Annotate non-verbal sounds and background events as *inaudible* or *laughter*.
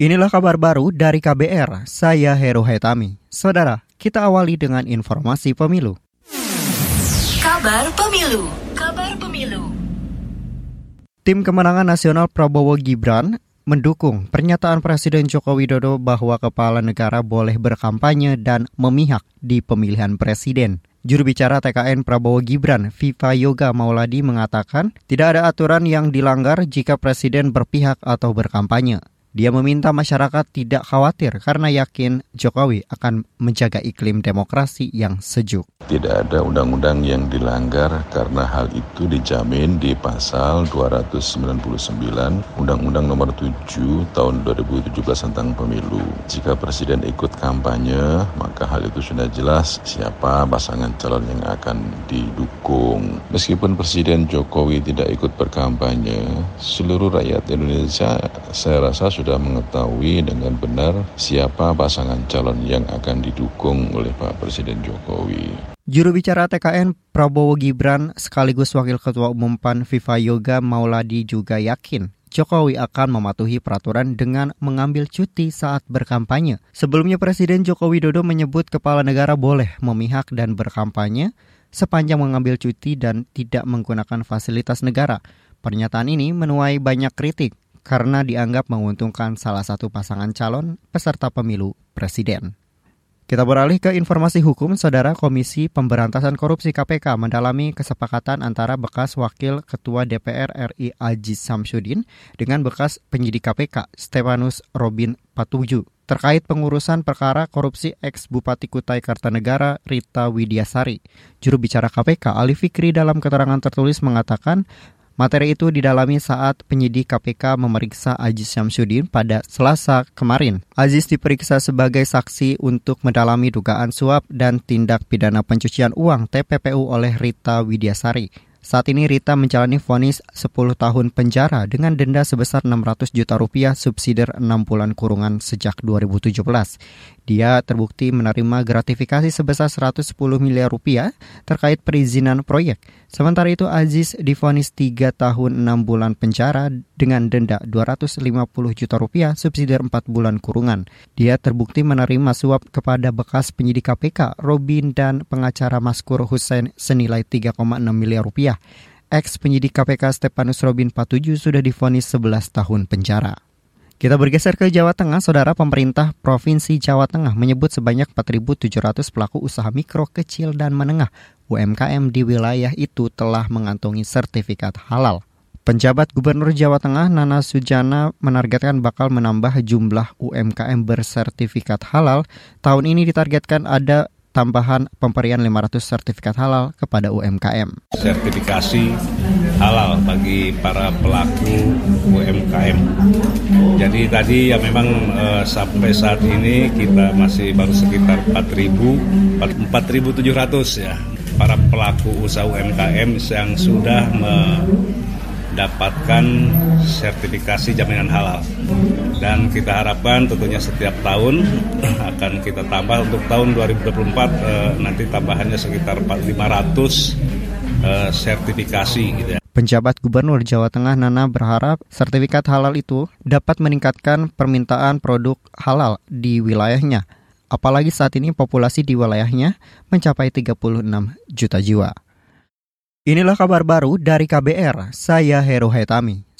Inilah kabar baru dari KBR, saya Heru Haitami. Saudara, kita awali dengan informasi pemilu. Kabar Pemilu. Kabar Pemilu. Tim Kemenangan Nasional Prabowo Gibran mendukung pernyataan Presiden Joko Widodo bahwa kepala negara boleh berkampanye dan memihak di pemilihan presiden. Juru bicara TKN Prabowo Gibran, Viva Yoga Mauladi mengatakan tidak ada aturan yang dilanggar jika presiden berpihak atau berkampanye. Dia meminta masyarakat tidak khawatir karena yakin Jokowi akan menjaga iklim demokrasi yang sejuk. Tidak ada undang-undang yang dilanggar karena hal itu dijamin di pasal 299 Undang-Undang Nomor 7 Tahun 2017 tentang Pemilu. Jika presiden ikut kampanye, maka hal itu sudah jelas siapa pasangan calon yang akan didukung. Meskipun Presiden Jokowi tidak ikut berkampanye, seluruh rakyat Indonesia saya rasa sudah mengetahui dengan benar siapa pasangan calon yang akan didukung oleh Pak Presiden Jokowi. Juru bicara TKN Prabowo Gibran sekaligus Wakil Ketua Umum PAN Viva Yoga Mauladi juga yakin Jokowi akan mematuhi peraturan dengan mengambil cuti saat berkampanye. Sebelumnya Presiden Joko Widodo menyebut kepala negara boleh memihak dan berkampanye sepanjang mengambil cuti dan tidak menggunakan fasilitas negara. Pernyataan ini menuai banyak kritik karena dianggap menguntungkan salah satu pasangan calon peserta pemilu presiden. Kita beralih ke informasi hukum, Saudara Komisi Pemberantasan Korupsi KPK mendalami kesepakatan antara bekas Wakil Ketua DPR RI Aziz Samsudin dengan bekas penyidik KPK Stefanus Robin Patuju terkait pengurusan perkara korupsi ex Bupati Kutai Kartanegara Rita Widiasari. Juru bicara KPK Ali Fikri dalam keterangan tertulis mengatakan Materi itu didalami saat penyidik KPK memeriksa Aziz Syamsuddin pada Selasa kemarin. Aziz diperiksa sebagai saksi untuk mendalami dugaan suap dan tindak pidana pencucian uang TPPU oleh Rita Widiasari. Saat ini Rita menjalani vonis 10 tahun penjara dengan denda sebesar 600 juta rupiah subsidi 6 bulan kurungan sejak 2017. Dia terbukti menerima gratifikasi sebesar 110 miliar rupiah terkait perizinan proyek. Sementara itu Aziz difonis 3 tahun 6 bulan penjara dengan denda 250 juta rupiah subsidi 4 bulan kurungan. Dia terbukti menerima suap kepada bekas penyidik KPK Robin dan pengacara Maskur Hussein senilai 3,6 miliar rupiah. Ex penyidik KPK Stepanus Robin Patuju sudah difonis 11 tahun penjara. Kita bergeser ke Jawa Tengah, Saudara Pemerintah Provinsi Jawa Tengah menyebut sebanyak 4.700 pelaku usaha mikro, kecil, dan menengah UMKM di wilayah itu telah mengantongi sertifikat halal. Penjabat Gubernur Jawa Tengah Nana Sujana menargetkan bakal menambah jumlah UMKM bersertifikat halal. Tahun ini ditargetkan ada tambahan pemberian 500 sertifikat halal kepada UMKM. Sertifikasi halal bagi para pelaku UMKM. Jadi tadi ya memang eh, sampai saat ini kita masih baru sekitar 4.000 4.700 ya para pelaku usaha UMKM yang sudah mendapatkan sertifikasi jaminan halal dan kita harapkan tentunya setiap tahun *clears throat* akan kita tambah untuk tahun 2024 eh, nanti tambahannya sekitar 500 eh, sertifikasi gitu ya. Penjabat Gubernur Jawa Tengah Nana berharap sertifikat halal itu dapat meningkatkan permintaan produk halal di wilayahnya. Apalagi saat ini populasi di wilayahnya mencapai 36 juta jiwa. Inilah kabar baru dari KBR, saya Heru Hetami.